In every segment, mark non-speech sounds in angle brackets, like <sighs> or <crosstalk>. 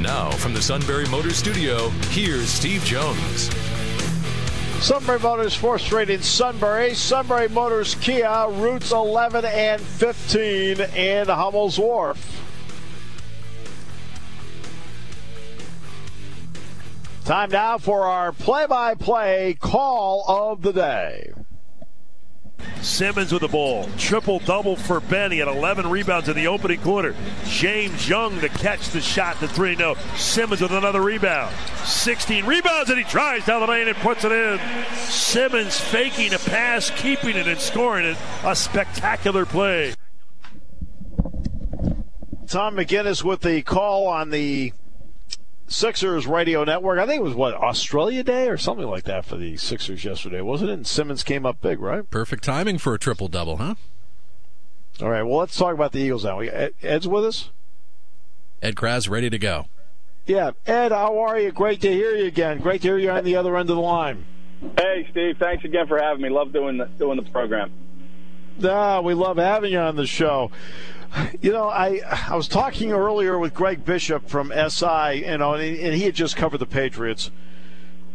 Now, from the Sunbury Motors Studio, here's Steve Jones. Sunbury Motors, 4th Street in Sunbury. Sunbury Motors Kia, routes 11 and 15 in Hummel's Wharf. Time now for our play by play call of the day. Simmons with the ball. Triple double for Benny at 11 rebounds in the opening quarter. James Young to catch the shot the 3 0. Simmons with another rebound. 16 rebounds and he drives down the lane and puts it in. Simmons faking a pass, keeping it and scoring it. A spectacular play. Tom McGinnis with the call on the Sixers radio network. I think it was what Australia Day or something like that for the Sixers yesterday, wasn't it? And Simmons came up big, right? Perfect timing for a triple double, huh? All right. Well, let's talk about the Eagles now. Ed's with us. Ed Kracz ready to go. Yeah, Ed, how are you? Great to hear you again. Great to hear you on the other end of the line. Hey, Steve. Thanks again for having me. Love doing the, doing the program. Ah, we love having you on the show. You know, I I was talking earlier with Greg Bishop from SI, you know, and he, and he had just covered the Patriots.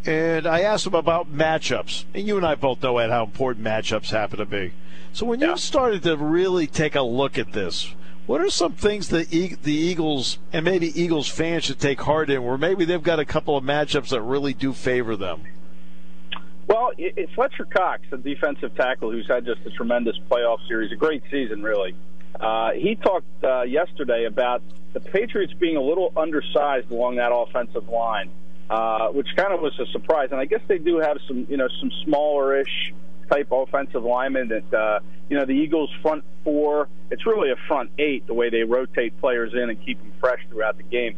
And I asked him about matchups. And you and I both know, Ed, how important matchups happen to be. So when yeah. you started to really take a look at this, what are some things that the Eagles and maybe Eagles fans should take heart in where maybe they've got a couple of matchups that really do favor them? Well, it's Fletcher Cox, the defensive tackle, who's had just a tremendous playoff series, a great season, really. Uh, he talked uh, yesterday about the Patriots being a little undersized along that offensive line, uh, which kind of was a surprise. And I guess they do have some, you know, some smallerish type offensive linemen that, uh, you know, the Eagles' front four, it's really a front eight, the way they rotate players in and keep them fresh throughout the game.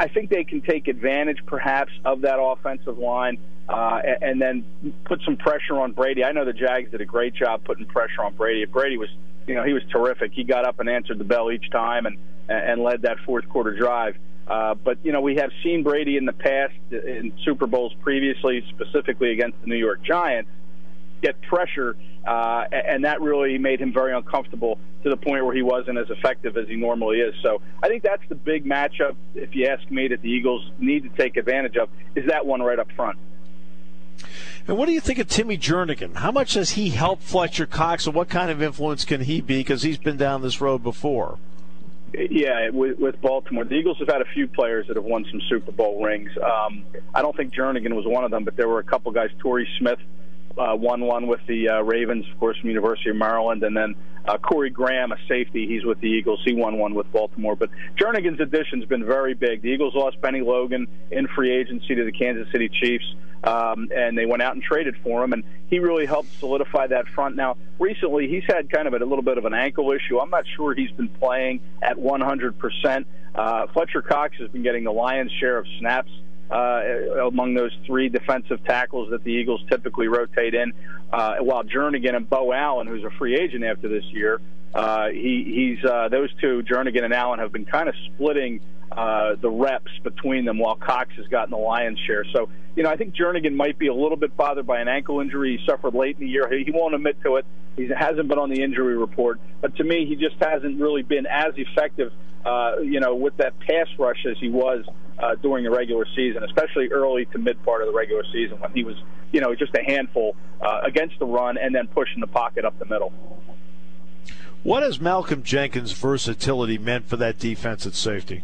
I think they can take advantage, perhaps, of that offensive line uh, and then put some pressure on Brady. I know the Jags did a great job putting pressure on Brady. Brady was you know, he was terrific. He got up and answered the bell each time and and led that fourth quarter drive. Uh, but you know, we have seen Brady in the past in Super Bowls previously, specifically against the New York Giants, get pressure, uh, and that really made him very uncomfortable to the point where he wasn't as effective as he normally is. So I think that's the big matchup, if you ask me, that the Eagles need to take advantage of is that one right up front. And what do you think of Timmy Jernigan? How much does he help Fletcher Cox, and what kind of influence can he be? Because he's been down this road before. Yeah, with, with Baltimore, the Eagles have had a few players that have won some Super Bowl rings. Um, I don't think Jernigan was one of them, but there were a couple guys. Torrey Smith uh, one with the uh, Ravens, of course, from University of Maryland, and then uh, Corey Graham, a safety, he's with the Eagles. He won one with Baltimore. But Jernigan's addition's been very big. The Eagles lost Bennie Logan in free agency to the Kansas City Chiefs, um, and they went out and traded for him, and he really helped solidify that front. Now, recently, he's had kind of a, a little bit of an ankle issue. I'm not sure he's been playing at 100%. Uh, Fletcher Cox has been getting the lion's share of snaps uh, among those three defensive tackles that the Eagles typically rotate in. Uh, while Jernigan and Beau Allen, who's a free agent after this year, uh, he, he's uh, those two, Jernigan and Allen, have been kind of splitting uh, the reps between them while Cox has gotten the lion's share. So, you know, I think Jernigan might be a little bit bothered by an ankle injury he suffered late in the year. He, he won't admit to it. He hasn't been on the injury report. But to me, he just hasn't really been as effective, uh, you know, with that pass rush as he was uh, during the regular season, especially early to mid part of the regular season when he was, you know, just a handful uh, against the run and then pushing the pocket up the middle. What has Malcolm Jenkins' versatility meant for that defense at safety?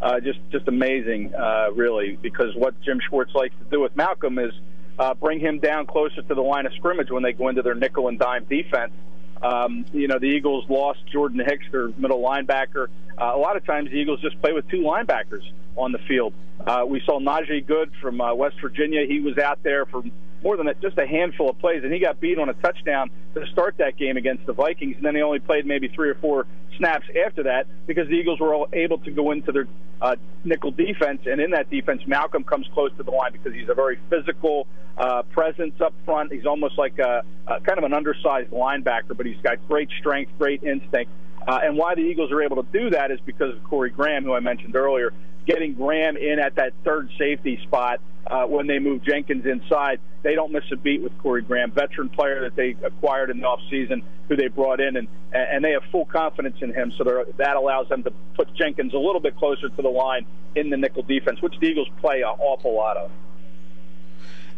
Uh, just, just amazing, uh, really, because what Jim Schwartz likes to do with Malcolm is uh, bring him down closer to the line of scrimmage when they go into their nickel and dime defense um, you know, the Eagles lost Jordan Hicks, their middle linebacker. Uh, a lot of times the Eagles just play with two linebackers on the field. Uh, we saw Najee Goode from uh, West Virginia. He was out there for more than that, just a handful of plays, and he got beat on a touchdown to start that game against the Vikings, and then he only played maybe three or four snaps after that because the Eagles were all able to go into their uh, nickel defense, and in that defense, Malcolm comes close to the line because he's a very physical uh, presence up front. He's almost like a, a kind of an undersized linebacker, but he's got great strength, great instinct. Uh, and why the Eagles are able to do that is because of Corey Graham, who I mentioned earlier, getting Graham in at that third safety spot uh, when they move Jenkins inside. They don't miss a beat with Corey Graham, veteran player that they acquired in the offseason, who they brought in, and and they have full confidence in him. So that allows them to put Jenkins a little bit closer to the line in the nickel defense, which the Eagles play an awful lot of.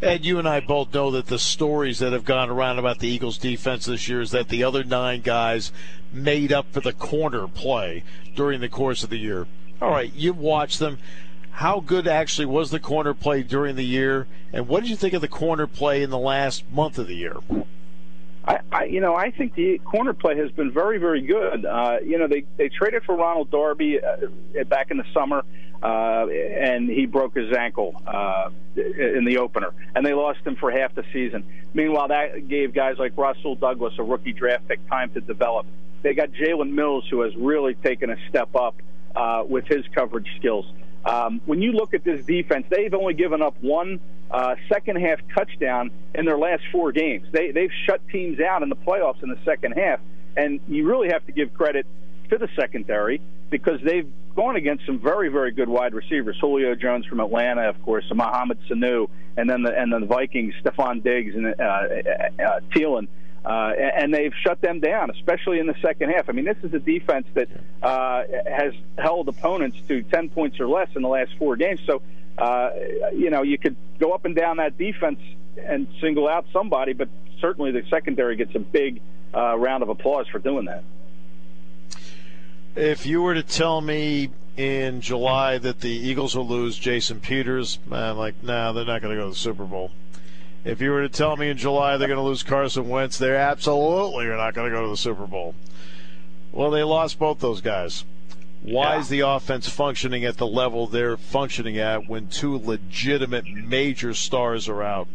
Ed, you and I both know that the stories that have gone around about the Eagles defense this year is that the other nine guys made up for the corner play during the course of the year. All right, you've watched them. How good actually was the corner play during the year, and what did you think of the corner play in the last month of the year? I, I you know, I think the corner play has been very, very good. Uh, you know, they they traded for Ronald Darby uh, back in the summer uh, and he broke his ankle uh, in the opener, and they lost him for half the season. Meanwhile, that gave guys like Rasul Douglas, a rookie draft pick, time to develop. They got Jalen Mills, who has really taken a step up uh, with his coverage skills. Um, when you look at this defense, they've only given up one uh, second half touchdown in their last four games. They, they've shut teams out in the playoffs in the second half, and you really have to give credit to the secondary because they've gone against some very, very good wide receivers. Julio Jones from Atlanta, of course, Mohamed Sanu, and then the and then the Vikings, Stefon Diggs and uh, uh, uh, Thielen. Uh, and they've shut them down, especially in the second half. I mean, this is a defense that uh, has held opponents to 10 points or less in the last four games. So, uh, you know, you could go up and down that defense and single out somebody, but certainly the secondary gets a big uh, round of applause for doing that. If you were to tell me in July that the Eagles will lose Jason Peters, I'm like, nah, they're not going to go to the Super Bowl. If you were to tell me in July they're going to lose Carson Wentz, they absolutely are not going to go to the Super Bowl. Well, they lost both those guys. Why yeah. is the offense functioning at the level they're functioning at when two legitimate major stars are out?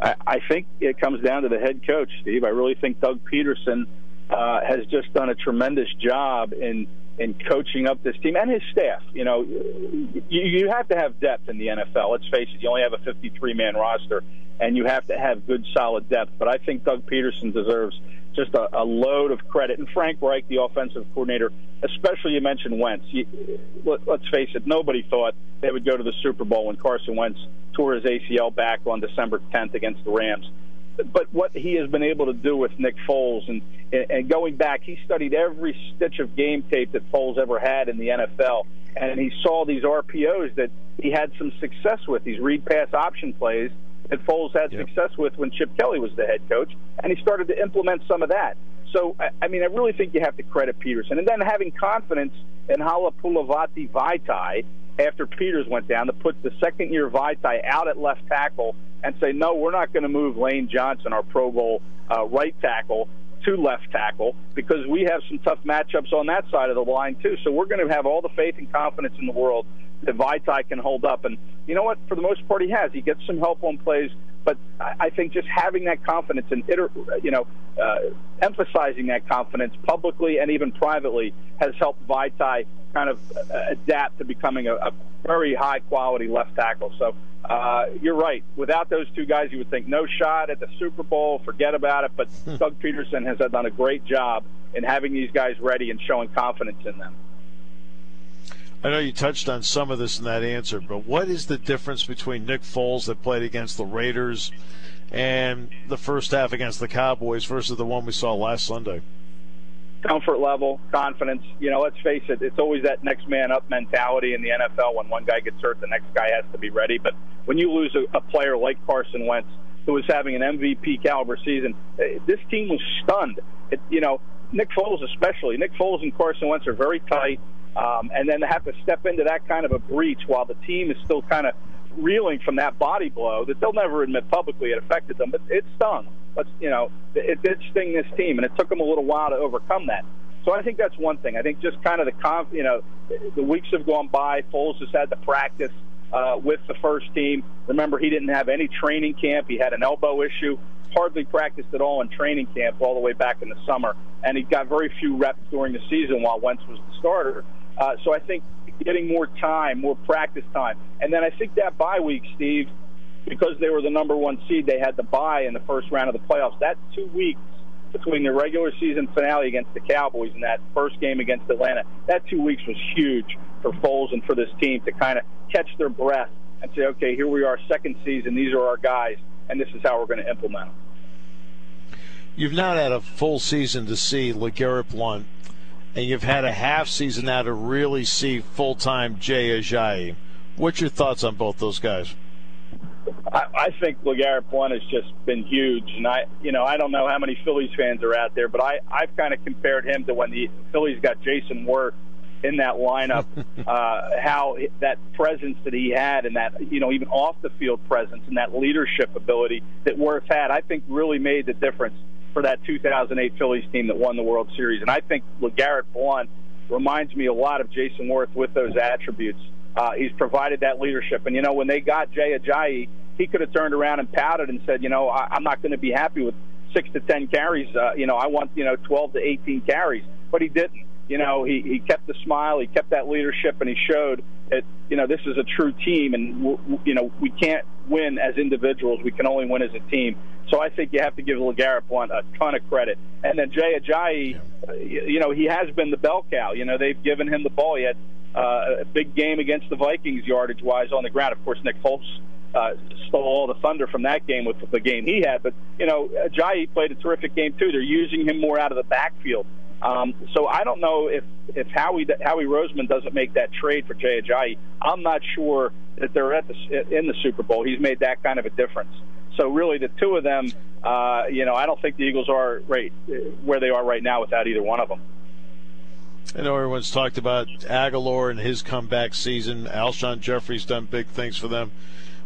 I, I think it comes down to the head coach, Steve. I really think Doug Pederson – uh, has just done a tremendous job in in coaching up this team and his staff. You know, you, you have to have depth in the NFL. Let's face it, you only have a 53 man roster, and you have to have good, solid depth. But I think Doug Pederson deserves just a, a load of credit. And Frank Reich, the offensive coordinator, especially you mentioned Wentz. You, let, let's face it, nobody thought they would go to the Super Bowl when Carson Wentz tore his ACL back on December 10th against the Rams but what he has been able to do with Nick Foles and and going back, he studied every stitch of game tape that Foles ever had in the NFL, and he saw these RPOs that he had some success with these read pass option plays that Foles had yep. success with when Chip Kelly was the head coach, and he started to implement some of that. So, I mean, I really think you have to credit Pederson, and then having confidence in Halapoulivaati Vaitai after Peters went down to put the second year Vaitai out at left tackle and say, no, we're not going to move Lane Johnson, our Pro Bowl uh, right tackle, to left tackle because we have some tough matchups on that side of the line, too. So we're going to have all the faith and confidence in the world that Vaitai can hold up. And you know what? For the most part, he has. He gets some help on plays, but I think just having that confidence and you know uh, emphasizing that confidence publicly and even privately has helped Vaitai kind of uh, adapt to becoming a, a very high quality left tackle. So uh, you're right. Without those two guys, you would think no shot at the Super Bowl, forget about it. But hmm. Doug Pederson has done a great job in having these guys ready and showing confidence in them. I know you touched on some of this in that answer, but what is the difference between Nick Foles that played against the Raiders and the first half against the Cowboys versus the one we saw last Sunday? Comfort level, confidence. You know, let's face it, it's always that next man up mentality in the NFL. When one guy gets hurt, the next guy has to be ready. But when you lose a, a player like Carson Wentz, who was having an MVP caliber season, eh, this team was stunned. It, you know, Nick Foles especially. Nick Foles and Carson Wentz are very tight. Um, and then to have to step into that kind of a breach while the team is still kind of reeling from that body blow that they'll never admit publicly it affected them, but it stung. But you know, it did sting this team, and it took them a little while to overcome that. So I think that's one thing. I think just kind of the conf, you know, the weeks have gone by. Foles has had to practice. uh, with the first team. Remember, he didn't have any training camp. He had an elbow issue, hardly practiced at all in training camp all the way back in the summer, and he got very few reps during the season while Wentz was the starter. Uh, so I think getting more time, more practice time, and then I think that bye week, Steve, because they were the number one seed, they had the bye in the first round of the playoffs. That two weeks between the regular season finale against the Cowboys and that first game against Atlanta, that two weeks was huge for Foles and for this team to kind of catch their breath and say, okay, here we are, second season, these are our guys, and this is how we're going to implement them. You've not had a full season to see LeGarrette Blunt, and you've had a half season now to really see full time Jay Ajayi. What's your thoughts on both those guys? I, I think LeGarrette Blunt has just been huge, and I, you know, I don't know how many Phillies fans are out there, but I, I've kind of compared him to when the Phillies got Jayson Werth in that lineup, <laughs> uh, how that presence that he had, and that you know, even off the field presence and that leadership ability that Werth had, I think really made the difference for that 2008 Phillies team that won the World Series. And I think LeGarrette Blunt reminds me a lot of Jayson Werth with those attributes. Uh, he's provided that leadership. And, you know, when they got Jay Ajayi, he could have turned around and pouted and said, you know, I, I'm not going to be happy with six to 10 carries. Uh, you know, I want, you know, 12 to 18 carries. But he didn't. You know, he, he kept the smile, he kept that leadership, and he showed that, you know, this is a true team. And, you know, we can't win as individuals. We can only win as a team. So I think you have to give LeGarrette Blunt a ton of credit. And then Jay Ajayi, yeah. you know, he has been the bell cow. You know, they've given him the ball. He had uh, a big game against the Vikings yardage wise on the ground. Of course, Nick Foles uh, stole all the thunder from that game with the game he had. But you know, Ajayi played a terrific game too. They're using him more out of the backfield. Um, so I don't know if if Howie Howie Roseman doesn't make that trade for Jay Ajayi. I'm not sure that they're at the in the Super Bowl. He's made that kind of a difference. So really, the two of them, uh, you know, I don't think the Eagles are right where they are right now without either one of them. I know everyone's talked about Agholor and his comeback season. Alshon Jeffery's done big things for them.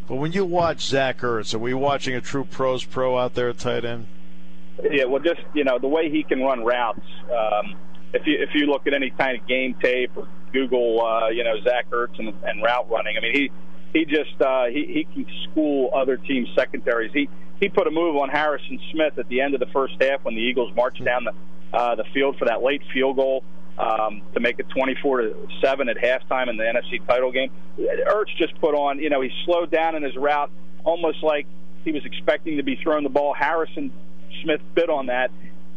But when you watch Zach Ertz, are we watching a true pros pro out there at tight end? Yeah, well, just you know the way he can run routes. Um, if you if you look at any kind of game tape or Google, uh, you know Zach Ertz and, and route running. I mean, he he just uh, he he can school other teams' secondaries. He he put a move on Harrison Smith at the end of the first half when the Eagles marched down the uh, the field for that late field goal um, to make it 24 to seven at halftime in the NFC title game. Ertz just put on, you know, he slowed down in his route, almost like he was expecting to be throwing the ball. Harrison Smith bit on that,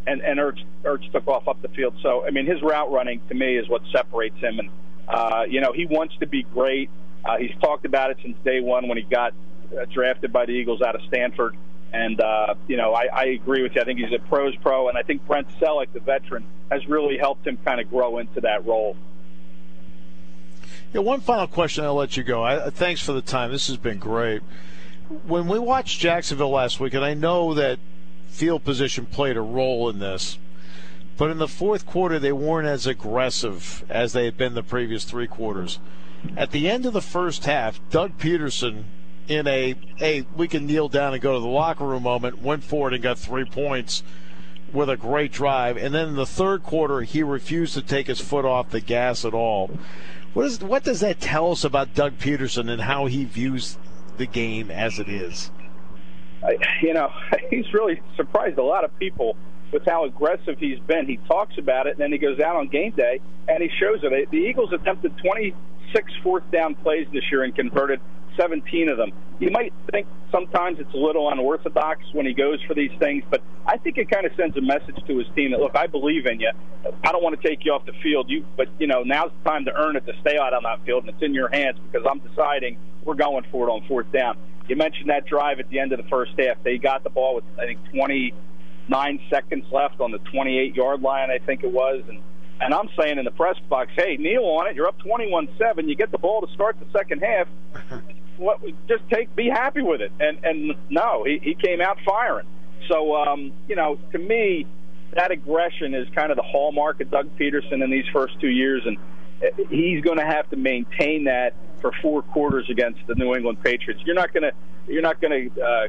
and and Ertz, Ertz took off up the field. So I mean, his route running to me is what separates him. And uh, you know, he wants to be great. Uh, he's talked about it since day one when he got uh, drafted by the Eagles out of Stanford. And, uh, you know, I, I agree with you. I think he's a pros pro, and I think Brent Celek, the veteran, has really helped him kind of grow into that role. Yeah, one final question, I'll let you go. I, thanks for the time. This has been great. When we watched Jacksonville last week, and I know that field position played a role in this, but in the fourth quarter, they weren't as aggressive as they had been the previous three quarters. At the end of the first half, Doug Pederson, in a hey we can kneel down and go to the locker room moment went forward and got three points with a great drive. And then in the third quarter he refused to take his foot off the gas at all. What is what does that tell us about Doug Pederson and how he views the game as it is you know <laughs> he's really surprised a lot of people with how aggressive he's been he talks about it and then he goes out on game day and he shows it the Eagles attempted 26 fourth down plays this year and converted 17 of them. You might think sometimes it's a little unorthodox when he goes for these things, but I think it kind of sends a message to his team that look, I believe in you. I don't want to take you off the field, you, but you know now's the time to earn it to stay out on that field, and it's in your hands because I'm deciding we're going for it on fourth down. You mentioned that drive at the end of the first half. They got the ball with I think 29 seconds left on the 28 yard line, I think it was, and and I'm saying in the press box, hey, kneel on it. You're up 21-7. You get the ball to start the second half. <laughs> what, just take, be happy with it. And and no, he, he came out firing. So um, you know, to me, that aggression is kind of the hallmark of Doug Pederson in these first two years, and he's going to have to maintain that for four quarters against the New England Patriots. You're not going to, you're not going to, uh,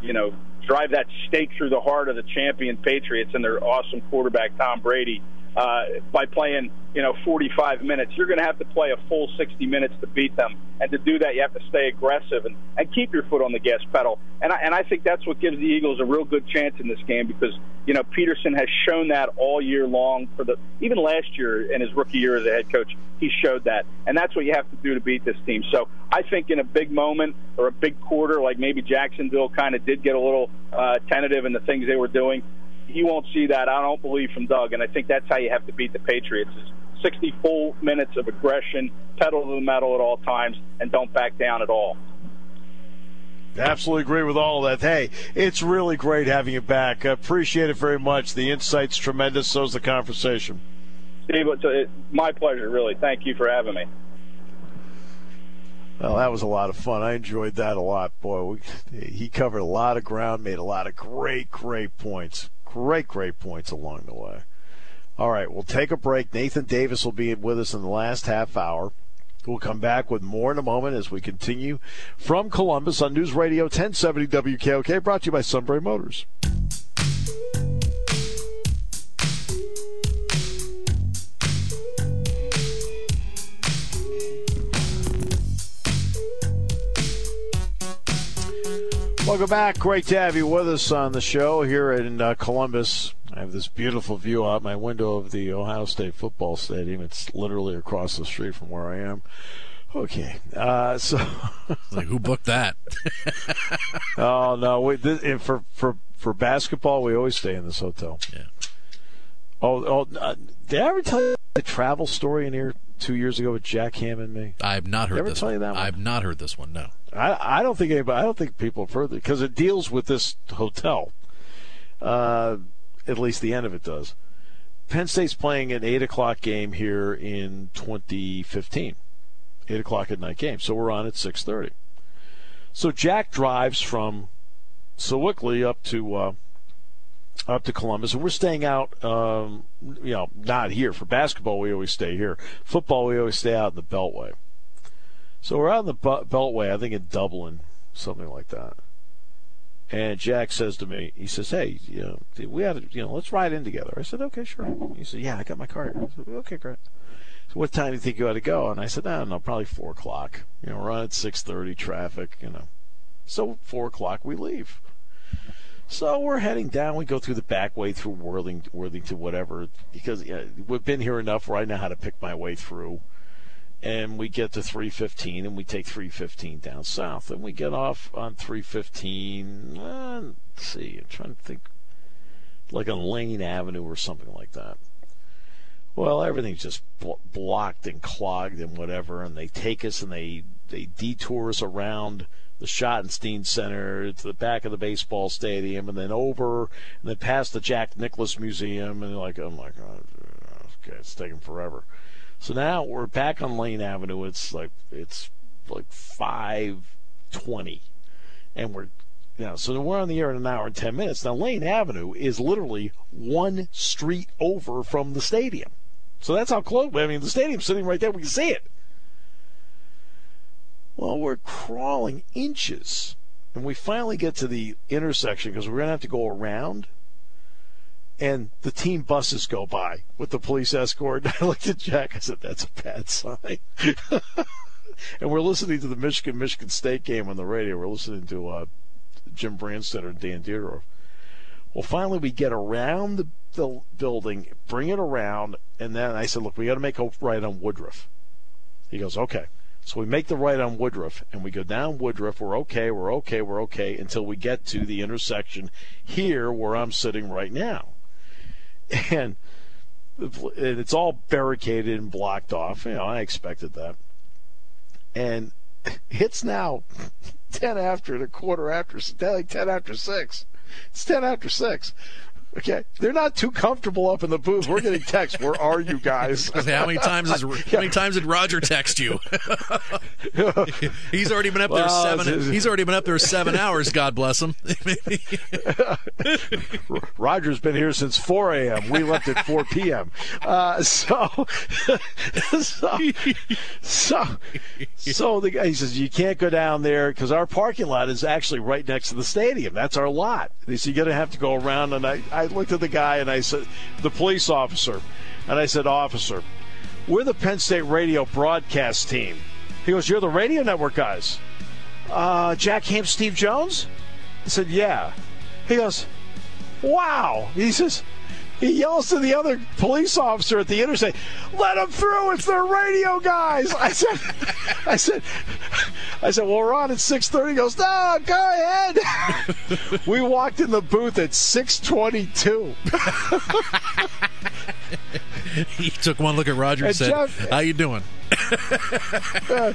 you know, drive that stake through the heart of the champion Patriots and their awesome quarterback Tom Brady uh, by playing, you know, 45 minutes. You're going to have to play a full 60 minutes to beat them, and to do that, you have to stay aggressive and, and keep your foot on the gas pedal. And I, and I think that's what gives the Eagles a real good chance in this game because you know Pederson has shown that all year long. For the even last year in his rookie year as a head coach, he showed that, and that's what you have to do to beat this team. So I think in a big moment or a big quarter, like maybe Jacksonville kind of did get a little uh, tentative in the things they were doing you won't see that. I don't believe from Doug, and I think that's how you have to beat the Patriots: is 60 full minutes of aggression, pedal to the metal at all times, and don't back down at all. Absolutely agree with all of that. Hey, it's really great having you back. I appreciate it very much. The insight's tremendous. So's the conversation. Steve, it's uh, my pleasure. Really, thank you for having me. Well, that was a lot of fun. I enjoyed that a lot. Boy, we, he covered a lot of ground, made a lot of great, great points. Great, great points along the way. All right, we'll take a break. Nathan Davis will be with us in the last half hour. We'll come back with more in a moment as we continue from Columbus on News Radio 1070 WKOK, brought to you by Sunbury Motors. Welcome back. Great to have you with us on the show here in uh, Columbus. I have this beautiful view out my window of the Ohio State football stadium. It's literally across the street from where I am. Okay, uh, so <laughs> like who booked that? <laughs> oh no, we, this, for for for basketball, we always stay in this hotel. Yeah. Oh, oh, uh, did I ever tell you the travel story in here two years ago with Jack Ham and me? I've not heard Did I ever this. tell one. you that one? I've not heard this one. No. I, I don't think anybody, I don't think people have heard it because it deals with this hotel. Uh, at least the end of it does. Penn State's playing an eight o'clock game here in 2015, eight o'clock at night game. So we're on at 6:30. So Jack drives from Sewickley up to uh, up to Columbus, and we're staying out. Um, you know, not here for basketball. We always stay here. Football, we always stay out in the Beltway. So we're out in the Beltway, I think in Dublin, something like that. And Jack says to me, he says, "Hey, you know, we had, to, you know, let's ride in together." I said, "Okay, sure." He said, "Yeah, I got my car. I said, "Okay, great." So what time do you think you ought to go? And I said, "I don't know, probably four o'clock. You know, we're on at six thirty, traffic, you know." So four o'clock we leave. So we're heading down. We go through the back way through Worthington, Worthington whatever, because yeah, we've been here enough where I know how to pick my way through and we get to 315 and we take 315 down south. And we get off on 315 uh, let's see i'm trying to think like on lane avenue or something like that. Well everything's just blocked and clogged and whatever and they take us and they they detour us around the Schottenstein Center to the back of the baseball stadium and then over and then past the Jack Nicklaus Museum and like oh my god okay it's taking forever so now we're back on Lane Avenue. It's like it's like five twenty, and we're you know, so we're on the air in an hour and ten minutes. Now Lane Avenue is literally one street over from the stadium, so that's how close. I mean, the stadium's sitting right there. We can see it. Well, we're crawling inches, and we finally get to the intersection because we're going to have to go around and the team buses go by with the police escort. <laughs> I looked at Jack. I said, "That's a bad sign." <laughs> and we're listening to the Michigan Michigan State game on the radio. We're listening to uh, Jim Brandstatter and Dan Dierdorf. Well, finally we get around the, the building, bring it around, and then I said, "Look, we got to make a right on Woodruff." He goes, "Okay." So we make the right on Woodruff, and we go down Woodruff. We're okay. We're okay. We're okay until we get to the intersection here where I'm sitting right now <laughs> and it's all barricaded and blocked off. You know, I expected that. And <laughs> it's now <laughs> 10 after the quarter after, like 10 after 6. It's 10 after 6. Okay, they're not too comfortable up in the booth. We're getting texts. Where are you guys? <laughs> how many times is <laughs> how many times did Roger text you? <laughs> he's already been up there well, seven. He's already been up there seven hours. God bless him. Roger's been here since 4 a.m. We left at 4 p.m. Uh, so, so, so, so the guy he says you can't go down there because our parking lot is actually right next to the stadium. That's our lot. Said you're gonna have to go around, and I I looked at the guy and I said, the police officer, and I said, officer, we're the Penn State radio broadcast team. He goes, you're the radio network guys. Uh, Jack Ham, Steve Jones? I said, yeah. He goes, wow. He says, he yells to the other police officer at the interstate, "Let them through! It's their radio guys!" I said, "I said, I said, well, we're on at 6:30." He goes, "No, go ahead." we walked in the booth at 6:22. he took one look at Roger and, and said, Jeff, "How you doing?" uh,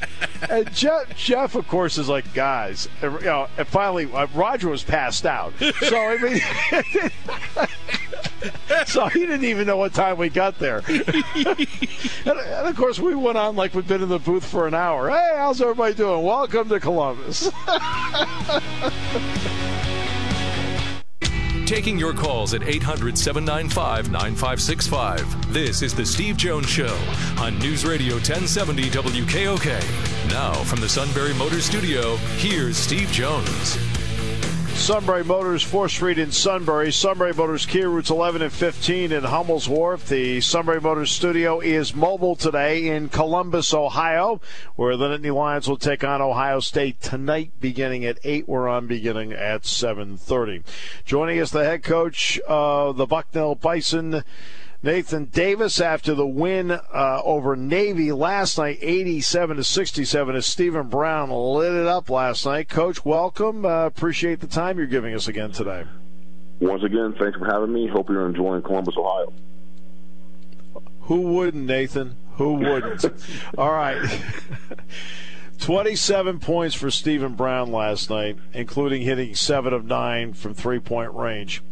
and Jeff, Jeff, of course, is like, guys, you know. And finally, uh, Roger was passed out. So I mean, <laughs> <laughs> so he didn't even know what time we got there. <laughs> and, and, of course, we went on like we'd been in the booth for an hour. Hey, how's everybody doing? Welcome to Columbus. <laughs> Taking your calls at 800 795 9565. This is The Steve Jones Show on News Radio 1070 WKOK. Now, from the Sunbury Motors Studio, here's Steve Jones. Sunbury Motors, 4th Street in Sunbury. Sunbury Motors Kia routes 11 and 15 in Hummel's Wharf. The Sunbury Motors studio is mobile today in Columbus, Ohio, where the Nittany Lions will take on Ohio State tonight beginning at 8. We're on beginning at 7.30. Joining us, the head coach of the Bucknell Bison, Nathan Davis after the win uh, over Navy last night, 87 to 67, as Stephen Brown lit it up last night. Coach, welcome. Uh, appreciate the time you're giving us again today. Once again, thanks for having me. Hope you're enjoying Columbus, Ohio. Who wouldn't, Nathan? Who wouldn't? <laughs> All right. <laughs> 27 points for Stephen Brown last night, including hitting seven of nine from three point range.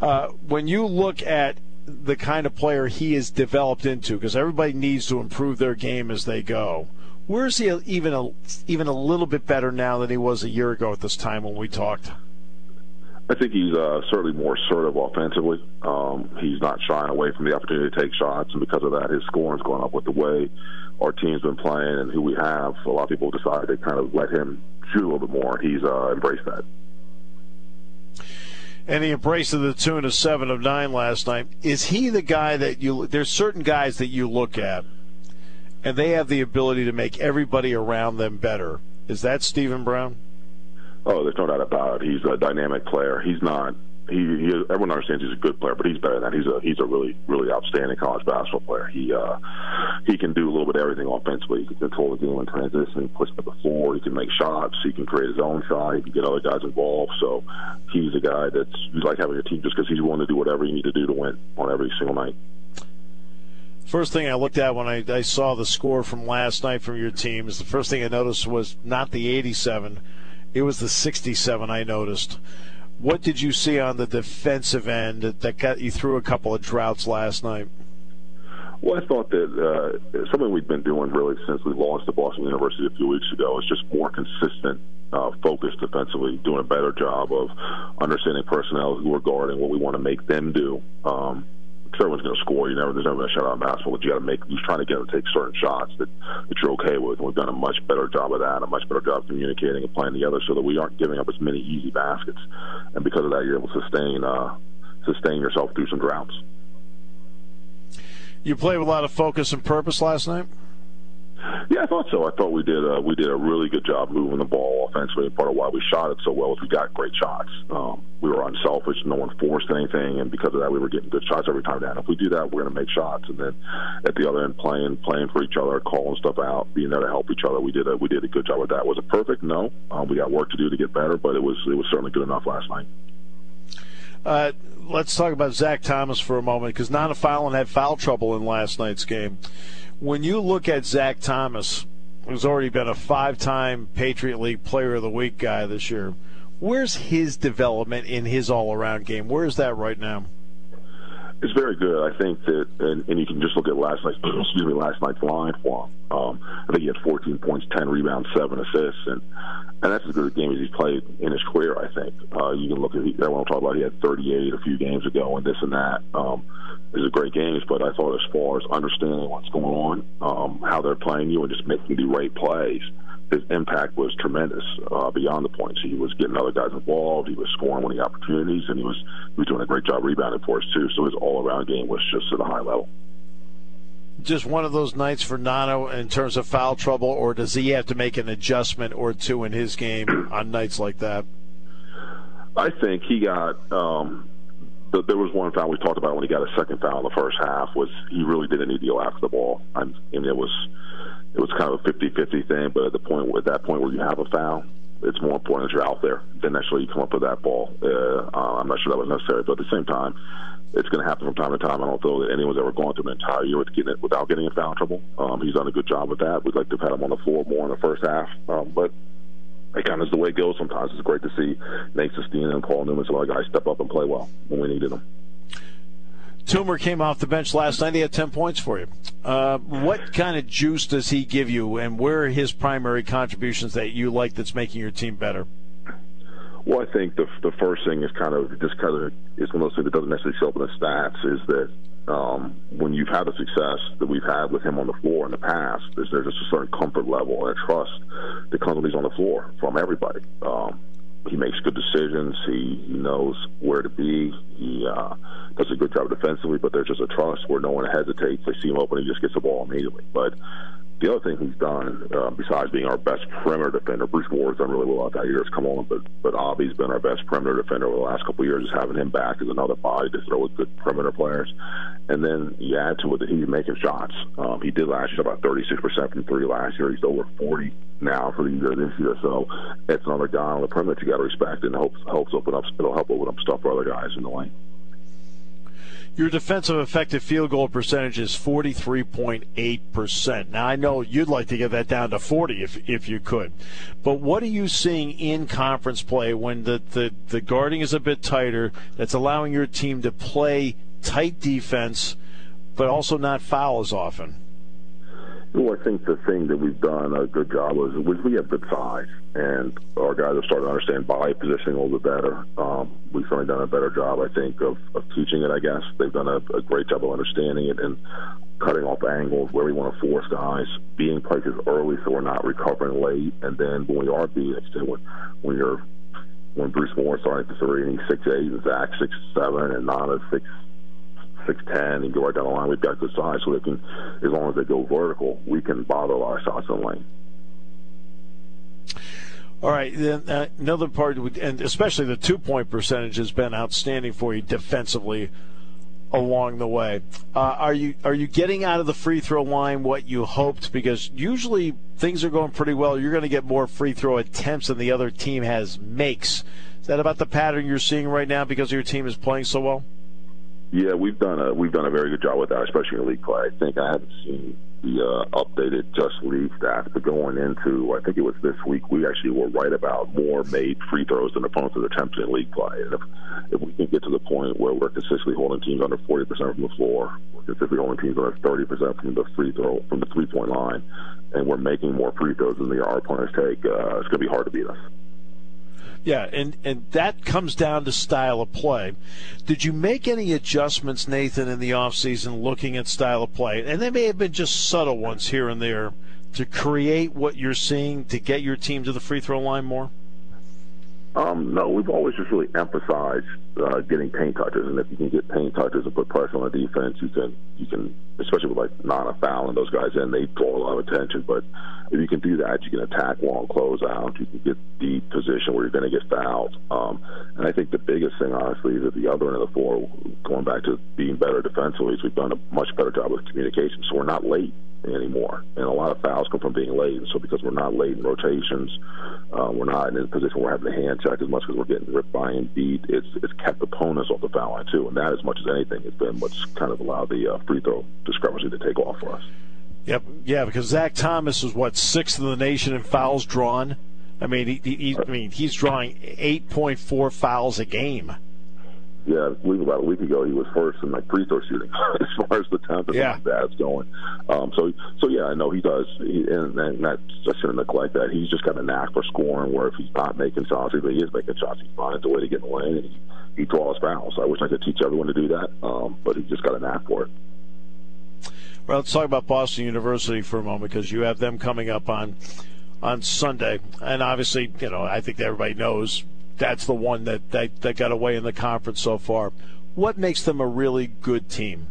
Uh, when you look at the kind of player he is developed into because everybody needs to improve their game as they go. Where is he even a, even a little bit better now than he was a year ago at this time when we talked? I think he's uh, certainly more assertive offensively. Um, he's not shying away from the opportunity to take shots, and because of that, his scoring's going up with the way our team's been playing and who we have. A lot of people decided to kind of let him shoot a little bit more. He's uh, embraced that and he embraced the tune of seven of nine last night. Is he the guy that you? There's certain guys that you look at, and they have the ability to make everybody around them better. Is that Stephen Brown? Oh, there's no doubt about it. He's a dynamic player. He's not he, he everyone understands he's a good player, but he's better than that. He's a he's a really really outstanding college basketball player. He uh, he can do a little bit of everything offensively. He can control the game in transition, push to the floor. He can make shots. He can create his own shot. He can get other guys involved. So he's a guy that's you like having a team just because he's willing to do whatever you need to do to win on every single night. First thing I looked at when I, I saw the score from last night from your team is the first thing I noticed was not the 87, it was the 67 I noticed. What did you see on the defensive end that got you through a couple of droughts last night? Well, I thought that uh, something we've been doing really since we lost to Boston University a few weeks ago is just more consistent uh, defensively, doing a better job of understanding personnel who are guarding, what we want to make them do. Um, everyone's going to score. You never, there's never a shutout in basketball, but you got to make. He's trying to get them to take certain shots that, that you're okay with. And we've done a much better job of that, a much better job of communicating and playing together, so that we aren't giving up as many easy baskets. And because of that, you're able to sustain uh, sustain yourself through some droughts. You played with a lot of focus and purpose last night. Yeah, I thought so. I thought we did. Uh, we did a really good job moving the ball offensively. Part of why we shot it so well is we got great shots. Um, we were unselfish. No one forced anything, and because of that, we were getting good shots every time down. If we do that, we're going to make shots. And then at the other end, playing playing for each other, calling stuff out, being there to help each other. We did a we did a good job with that. Was it perfect? No. Um, we got work to do to get better, but it was it was certainly good enough last night. Uh, let's talk about Zach Thomas for a moment because Nana Foulland had foul trouble in last night's game when you look at Zach Thomas, who's already been a five-time Patriot League Player of the Week guy this year, where's his development in his all-around game? Where is that right now? It's very good. I think that, and, and you can just look at last night's <clears throat> excuse me last night's line for him. Um, I think he had 14 points, 10 rebounds, seven assists, and and that's as good a game as he's played in his career. I think uh, you can look at everyone will talk about he had 38 a few games ago and this and that. Um, these are great games, but I thought as far as understanding what's going on, um, how they're playing you, and just making the right plays, his impact was tremendous uh, beyond the points. He was getting other guys involved. He was scoring when he opportunities, and he was he was doing a great job rebounding for us too. So his all around game was just at a high level. Just one of those nights for Nana in terms of foul trouble, or does he have to make an adjustment or two in his game <clears throat> on nights like that? I think he got. Um, there was one foul we talked about when he got a second foul in the first half. Was he really didn't need to go after the ball? I mean, it was it was kind of a 50-50 thing. But at the point at that point where you have a foul, it's more important that you're out there than actually you come up with that ball. Uh, I'm not sure that was necessary, but at the same time, it's going to happen from time to time. I don't feel that anyone's ever gone through an entire year with getting it, without getting in foul trouble. Um, he's done a good job with that. We'd like to have had him on the floor more in the first half, um, but it kind of is the way it goes sometimes. It's great to see Nate Sestina and Paul Newman, some other guys, step up and play well when we needed them. Toomer came off the bench last night. He had 10 points for you. Uh, what kind of juice does he give you, and where are his primary contributions that you like that's making your team better? Well, I think the the first thing is kind of just kind of is one of those things that doesn't necessarily show up in the stats. Is that um, when you've had the success that we've had with him on the floor in the past, is there's just a certain comfort level and trust that comes when he's on the floor from everybody. Um, he makes good decisions. He, he knows where to be. He uh, does a good job defensively, but there's just a trust where no one hesitates. They see him open, he just gets the ball immediately. But the other thing he's done, uh, besides being our best perimeter defender, Bruce Moore's done really well out that year. Has come on, but but Avi's been our best perimeter defender over the last couple of years. Just having him back is another body to throw with good perimeter players. And then you add to it that he's making shots. Um, he did last year about 36% from three last year. He's over 40 now for the year this year. So it's another guy on the perimeter you got to respect, and helps helps open up. It'll help open up stuff for other guys in the lane. Your defensive effective field goal percentage is 43.8%. Now, I know you'd like to get that down to 40 if, if you could. But what are you seeing in conference play when the, the, the guarding is a bit tighter that's allowing your team to play tight defense but also not foul as often? Well, I think the thing that we've done a good job is we have good size, and our guys have started to understand body positioning a little bit better. Um, we've certainly done a better job, I think, of, of teaching it. I guess they've done a, a great job of understanding it and cutting off angles where we want to force guys, being places early so we're not recovering late, and then when we are being when when you're when Bruce Moore starting at the three and he's six eight and Zach six seven and Nana six six ten and go right down the line. We've got good size, so they can, as long as they go vertical, we can bother our shots in lane. All right, then uh, another part, and especially the two point percentage has been outstanding for you defensively along the way. Uh, are you are you getting out of the free throw line what you hoped? Because usually things are going pretty well. You're going to get more free throw attempts than the other team has makes. Is that about the pattern you're seeing right now because your team is playing so well? Yeah, we've done a we've done a very good job with that, especially in league play. I think I haven't seen the uh, updated just league stats, but going into I think it was this week, we actually were right about more made free throws than opponents have attempted in league play. And if if we can get to the point where we're consistently holding teams under forty percent from the floor, we're consistently holding teams under thirty percent from the free throw from the three point line, and we're making more free throws than the our opponents take, uh, it's going to be hard to beat us. Yeah, and, and that comes down to style of play. Did you make any adjustments, Nathan, in the offseason looking at style of play? And they may have been just subtle ones here and there to create what you're seeing to get your team to the free throw line more? Um, no, we've always just really emphasized uh, getting paint touches, and if you can get paint touches and put pressure on the defense, you can you can, especially with like Nana Foul and those guys in, they draw a lot of attention. But if you can do that, you can attack long closeout. You can get deep position where you're going to get fouled. Um, and I think the biggest thing, honestly, is at the other end of the floor, going back to being better defensively, is we've done a much better job with communication, so we're not late anymore. And a lot of fouls come from being late. So because we're not late in rotations, uh, we're not in a position where we're having to hand check as much because we're getting ripped by and beat. It's it's kept opponents off the foul line too, and that as much as anything has been what's kind of allowed the uh, free throw discrepancy to take off for us. Yep, yeah, because Zach Thomas is what sixth in the nation in fouls drawn. I mean, he, he, I mean, he's drawing 8.4 fouls a game yeah, I believe about a week ago he was first in like free throw shooting <laughs> as far as the time yeah. that's going. Um, so so yeah, I know he does, he, and, and that's I shouldn't neglect that. He's just got a knack for scoring. Where if he's not making shots, if he is making shots, he finds a way to get in the lane and he, he draws fouls. I wish I could teach everyone to do that, um, but he just got a knack for it. Well, let's talk about Boston University for a moment because you have them coming up on on Sunday. And obviously, you know, I think everybody knows that's the one that, that, that got away in the conference so far. What makes them a really good team?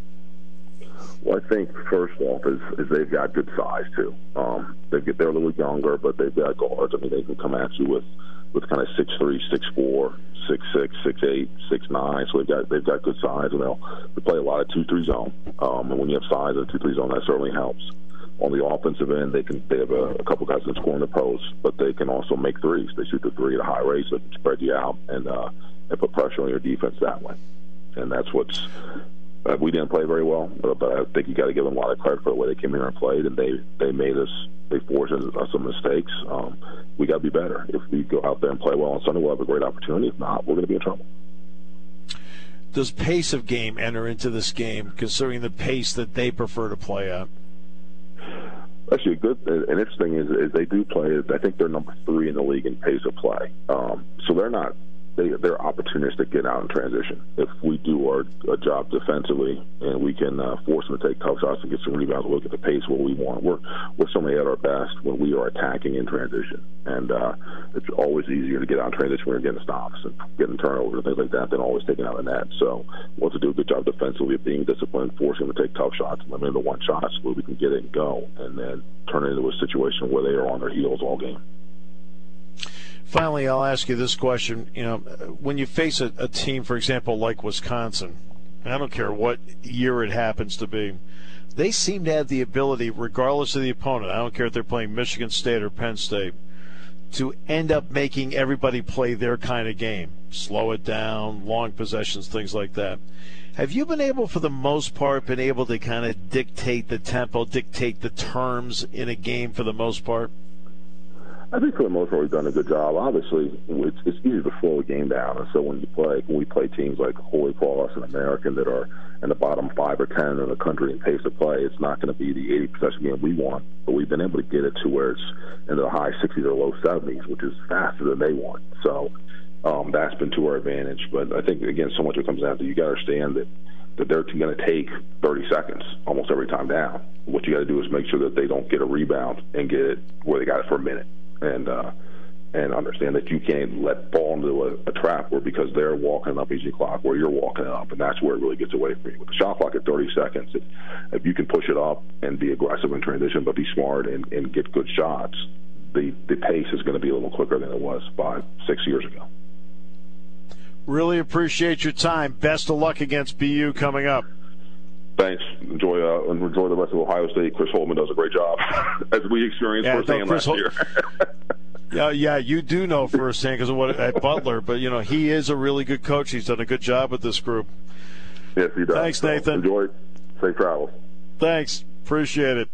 Well, I think first off is, is they've got good size too. Um, they get they're a little younger, but they've got guards. I mean, they can come at you with with kind of six three, six four, six six, six eight, six nine. So they've got they've got good size, and they'll they play a lot of two three zone. Um, and when you have size in two three zone, that certainly helps. On the offensive end, they can they have a, a couple guys that score in the post, but they can also make threes. They shoot the three at a high rate, so they can spread you out and uh, and put pressure on your defense that way. And that's what's uh, we didn't play very well, but, but I think you got to give them a lot of credit for the way they came here and played, and they they made us they forced us some mistakes. Um, we got to be better. If we go out there and play well on Sunday, we'll have a great opportunity. If not, we're going to be in trouble. Does pace of game enter into this game, considering the pace that they prefer to play at? Actually, a good and interesting is, is they do play. I think they're number three in the league in pace of play. Um, so they're not they they're opportunistic to get out in transition. If we do our, job defensively and we can uh, force them to take tough shots and get some rebounds, look at the pace where we want. We're we're certainly at our best when we are attacking in transition, and uh, it's always easier to get out in transition when you're getting stops and getting turnovers and things like that than always taking out a net. So we want to do a good job defensively of being disciplined, forcing them to take tough shots, limiting the one shots where we can get it and go, and then turn it into a situation where they are on their heels all game. Finally, I'll ask you this question. You know, when you face a, a team, for example, like Wisconsin, I don't care what year it happens to be, they seem to have the ability, regardless of the opponent, I don't care if they're playing Michigan State or Penn State, to end up making everybody play their kind of game. Slow it down, long possessions, things like that. Have you been able, for the most part, been able to kind of dictate the tempo, dictate the terms in a game for the most part? I think for the most part we've done a good job. Obviously, it's, it's easy to slow a game down, and so when you play, when we play teams like Holy Cross and American that are in the bottom five or ten in the country in pace of play, it's not going to be the 80 possession game we want. But we've been able to get it to where it's in the high 60s or low 70s, which is faster than they want. So um, that's been to our advantage. But I think again, so much it comes down to you got to understand that that they're going to take 30 seconds almost every time down. What you got to do is make sure that they don't get a rebound and get it where they got it for a minute and uh, and understand that you can't let fall into a, a trap where because they're walking up easy clock where you're walking up, and that's where it really gets away from you. With the shot clock at 30 seconds, if, if you can push it up and be aggressive in transition, but be smart and, and get good shots, the the pace is going to be a little quicker than it was five six years ago. Really appreciate your time. Best of luck against BU coming up. Thanks. Enjoy uh, enjoy the rest of Ohio State. Chris Holtmann does a great job, <laughs> as we experienced yeah, firsthand last Hol- year. <laughs> yeah, yeah, you do know firsthand because of what at Butler, but you know he is a really good coach. He's done a good job with this group. Yes, he does. Thanks, Nathan. Enjoy. Safe travels. Thanks. Appreciate it.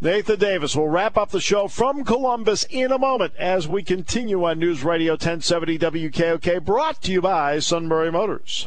Nathan Davis will wrap up the show from Columbus in a moment as we continue on News Radio 1070 WKOK, brought to you by Sunbury Motors.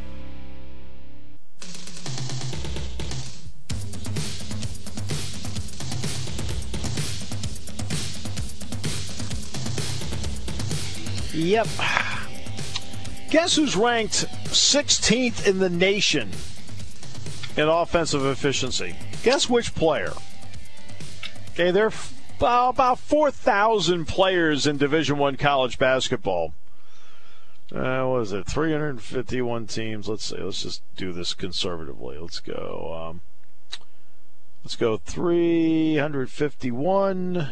Yep. Guess who's ranked 16th in the nation in offensive efficiency? Guess which player? Okay, there are about 4,000 players in Division One college basketball. Uh, what is it? 351 teams. Let's say. Let's just do this conservatively. Let's go. Um, let's go 351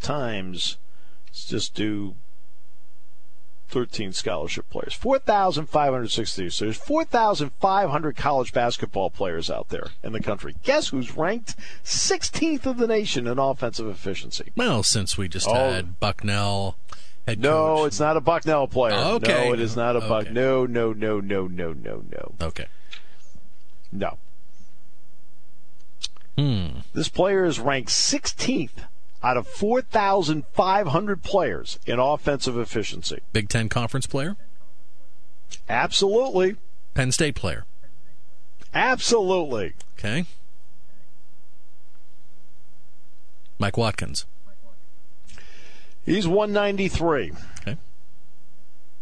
times Let's just do 13 scholarship players. 4,560. So there's 4,500 college basketball players out there in the country. Guess who's ranked 16th of the nation in offensive efficiency? Well, since we just Oh. had Bucknell head No, coach. it's not a Bucknell player. Okay. No, it is not a Buck. Okay. No, no, no, no, no, no, no. Okay. No. Hmm. This player is ranked 16th out of 4,500 players in offensive efficiency. Big Ten conference player, Absolutely. Penn State player. Absolutely. Okay. Mike Watkins. He's 193, Okay.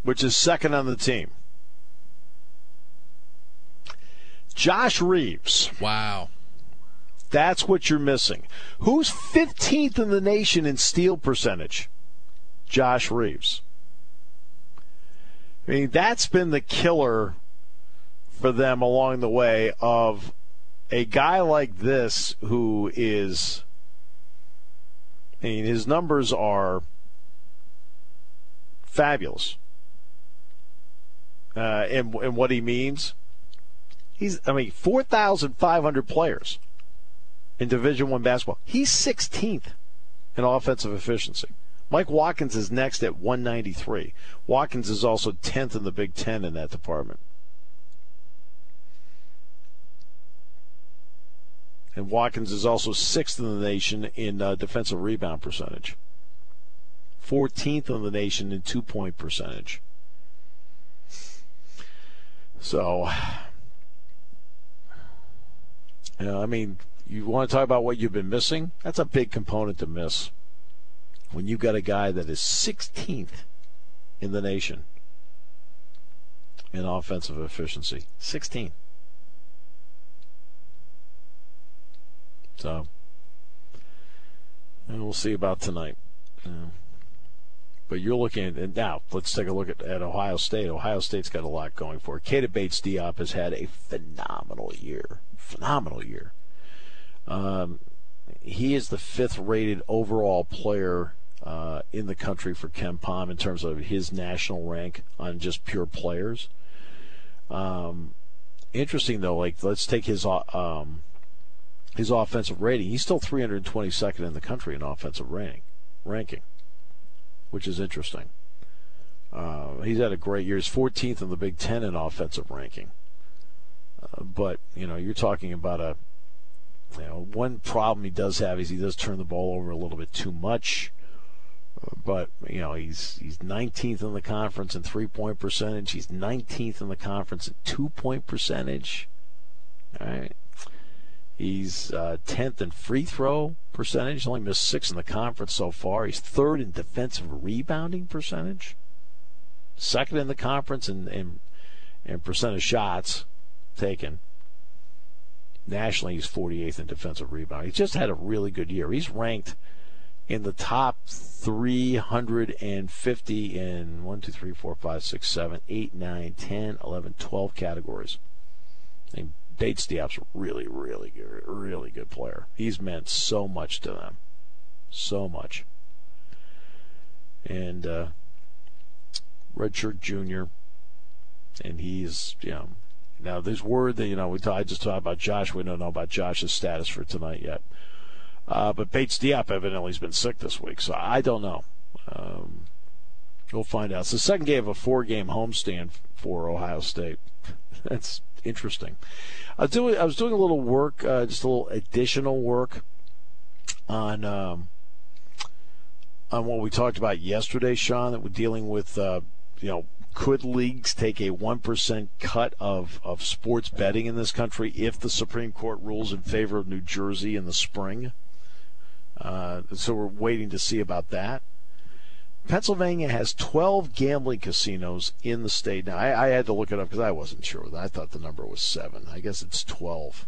which is second on the team. Josh Reaves. Wow. That's what you're missing. Who's 15th in the nation in steal percentage? Josh Reaves. I mean, that's been the killer for them along the way of a guy like this who is. I mean, his numbers are fabulous. Uh, and, and what he means, he's, I mean, 4,500 players in Division One basketball. He's 16th in offensive efficiency. Mike Watkins is next at 193. Watkins is also 10th in the Big Ten in that department. And Watkins is also sixth in the nation in uh, defensive rebound percentage. 14th in the nation in two point percentage. So, <sighs> you know, I mean, you want to talk about what you've been missing? That's a big component to miss. When you've got a guy that is 16th in the nation in offensive efficiency, 16. So, and we'll see about tonight. Uh, but you're looking at and now. Let's take a look at, at Ohio State. Ohio State's got a lot going for it. Keita Bates Diop has had a phenomenal year. Phenomenal year. Um, he is the fifth rated overall player uh, in the country for KenPom in terms of his national rank on just pure players. Um, interesting though, like let's take his uh, um, his offensive rating. He's still 322nd in the country in offensive ranking, ranking, which is interesting. Uh, he's had a great year. He's 14th in the Big Ten in offensive ranking. Uh, but you know, you're talking about a you know, one problem he does have is he does turn the ball over a little bit too much. But you know he's he's 19th in the conference in three point percentage. He's 19th in the conference in two point percentage. All right, he's uh, 10th in free throw percentage. Only missed six in the conference so far. He's third in defensive rebounding percentage. Second in the conference in in, in percent of shots taken. Nationally, he's 48th in defensive rebound. He's just had a really good year. He's ranked in the top 350 in 1, 2, 3, 4, 5, 6, 7, 8, 9, 10, 11, 12 categories. And Bates Diop's really, really good, really good player. He's meant so much to them. So much. And uh, Redshirt Jr., and he's, you know, now there's word that, you know, we I just talked about Josh. We don't know about Josh's status for tonight yet. Uh, but Bates Diop evidently has been sick this week, so I don't know. Um, we'll find out. It's the second game of a four-game homestand for Ohio State. <laughs> That's interesting. I was doing I was doing a little work, uh, just a little additional work on um, on what we talked about yesterday, Sean. That we're dealing with, uh, you know. Could leagues take a 1% cut of, of sports betting in this country if the Supreme Court rules in favor of New Jersey in the spring? Uh, so we're waiting to see about that. Pennsylvania has 12 gambling casinos in the state. Now, I, I had to look it up because I wasn't sure. I thought the number was seven. I guess it's 12.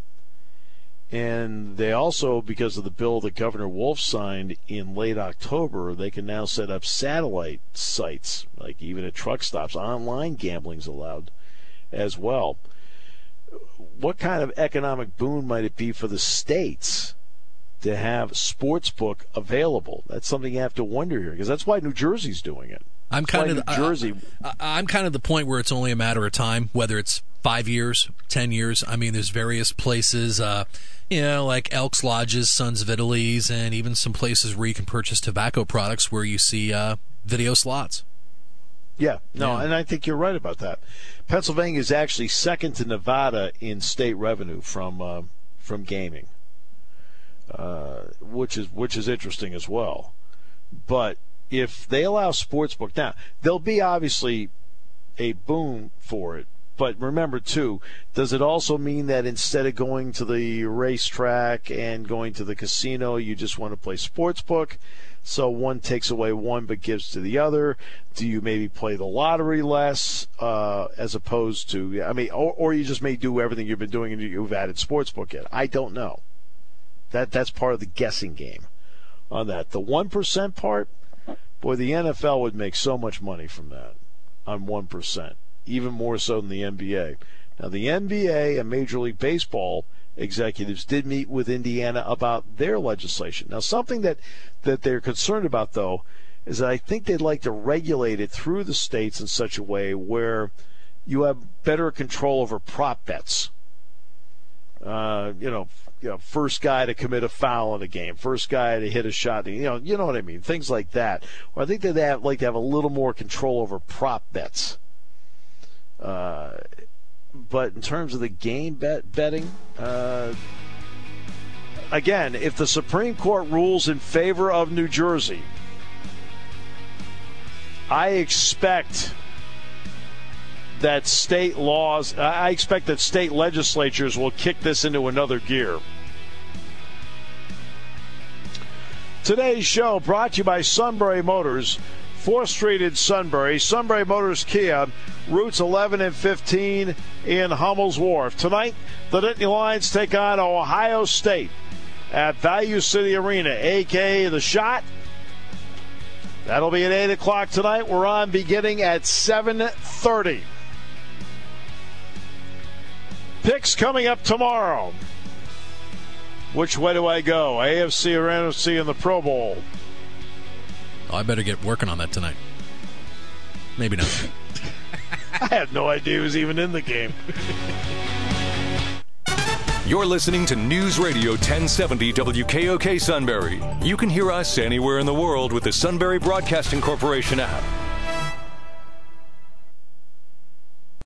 And they also, because of the bill that Governor Wolf signed in late October, they can now set up satellite sites, like even at truck stops. Online gambling's allowed as well. What kind of economic boon might it be for the states to have sportsbook available. That's something you have to wonder here because that's why New Jersey's doing it. I'm That's kind of New uh, Jersey. I, I'm kind of the point where it's only a matter of time, whether it's five years, ten years. I mean, there's various places, uh, you know, like Elks Lodges, Sons of Italy's, and even some places where you can purchase tobacco products where you see uh, video slots. Yeah, no, Yeah. and I think you're right about that. Pennsylvania is actually second to Nevada in state revenue from uh, from gaming, uh, which is which is interesting as well. But if they allow sportsbook now, there'll be obviously a boom for it. But remember too, does it also mean that instead of going to the racetrack and going to the casino, you just want to play sportsbook? So one takes away one but gives to the other. Do you maybe play the lottery less uh, as opposed to? I mean, or, or you just may do everything you've been doing and you've added sportsbook in. I don't know. That that's part of the guessing game on that. The one percent part, boy, the NFL would make so much money from that on one percent, even more so than the NBA. Now the NBA and Major League Baseball executives did meet with Indiana about their legislation. Now something that that they're concerned about though is that I think they'd like to regulate it through the states in such a way where you have better control over prop bets. Uh, you know, you know, first guy to commit a foul in a game, first guy to hit a shot, you know, you know what I mean, things like that. Or I think that they have, like to have a little more control over prop bets. Uh, but in terms of the game bet betting, uh, again, if the Supreme Court rules in favor of New Jersey, I expect that state laws, I expect that state legislatures will kick this into another gear. Today's show brought to you by Sunbury Motors, 4th Street in Sunbury, Sunbury Motors Kia, routes 11 and 15 in Hummel's Wharf. Tonight, the Nittany Lions take on Ohio State at Value City Arena, aka The Schott. That'll be at 8 o'clock tonight. We're on beginning at 7.30. Picks coming up tomorrow. Which way do I go? AFC or NFC in the Pro Bowl? Oh, I better get working on that tonight. Maybe not. <laughs> I had no idea he was even in the game. You're listening to News Radio 1070 WKOK Sunbury. You can hear us anywhere in the world with the Sunbury Broadcasting Corporation app.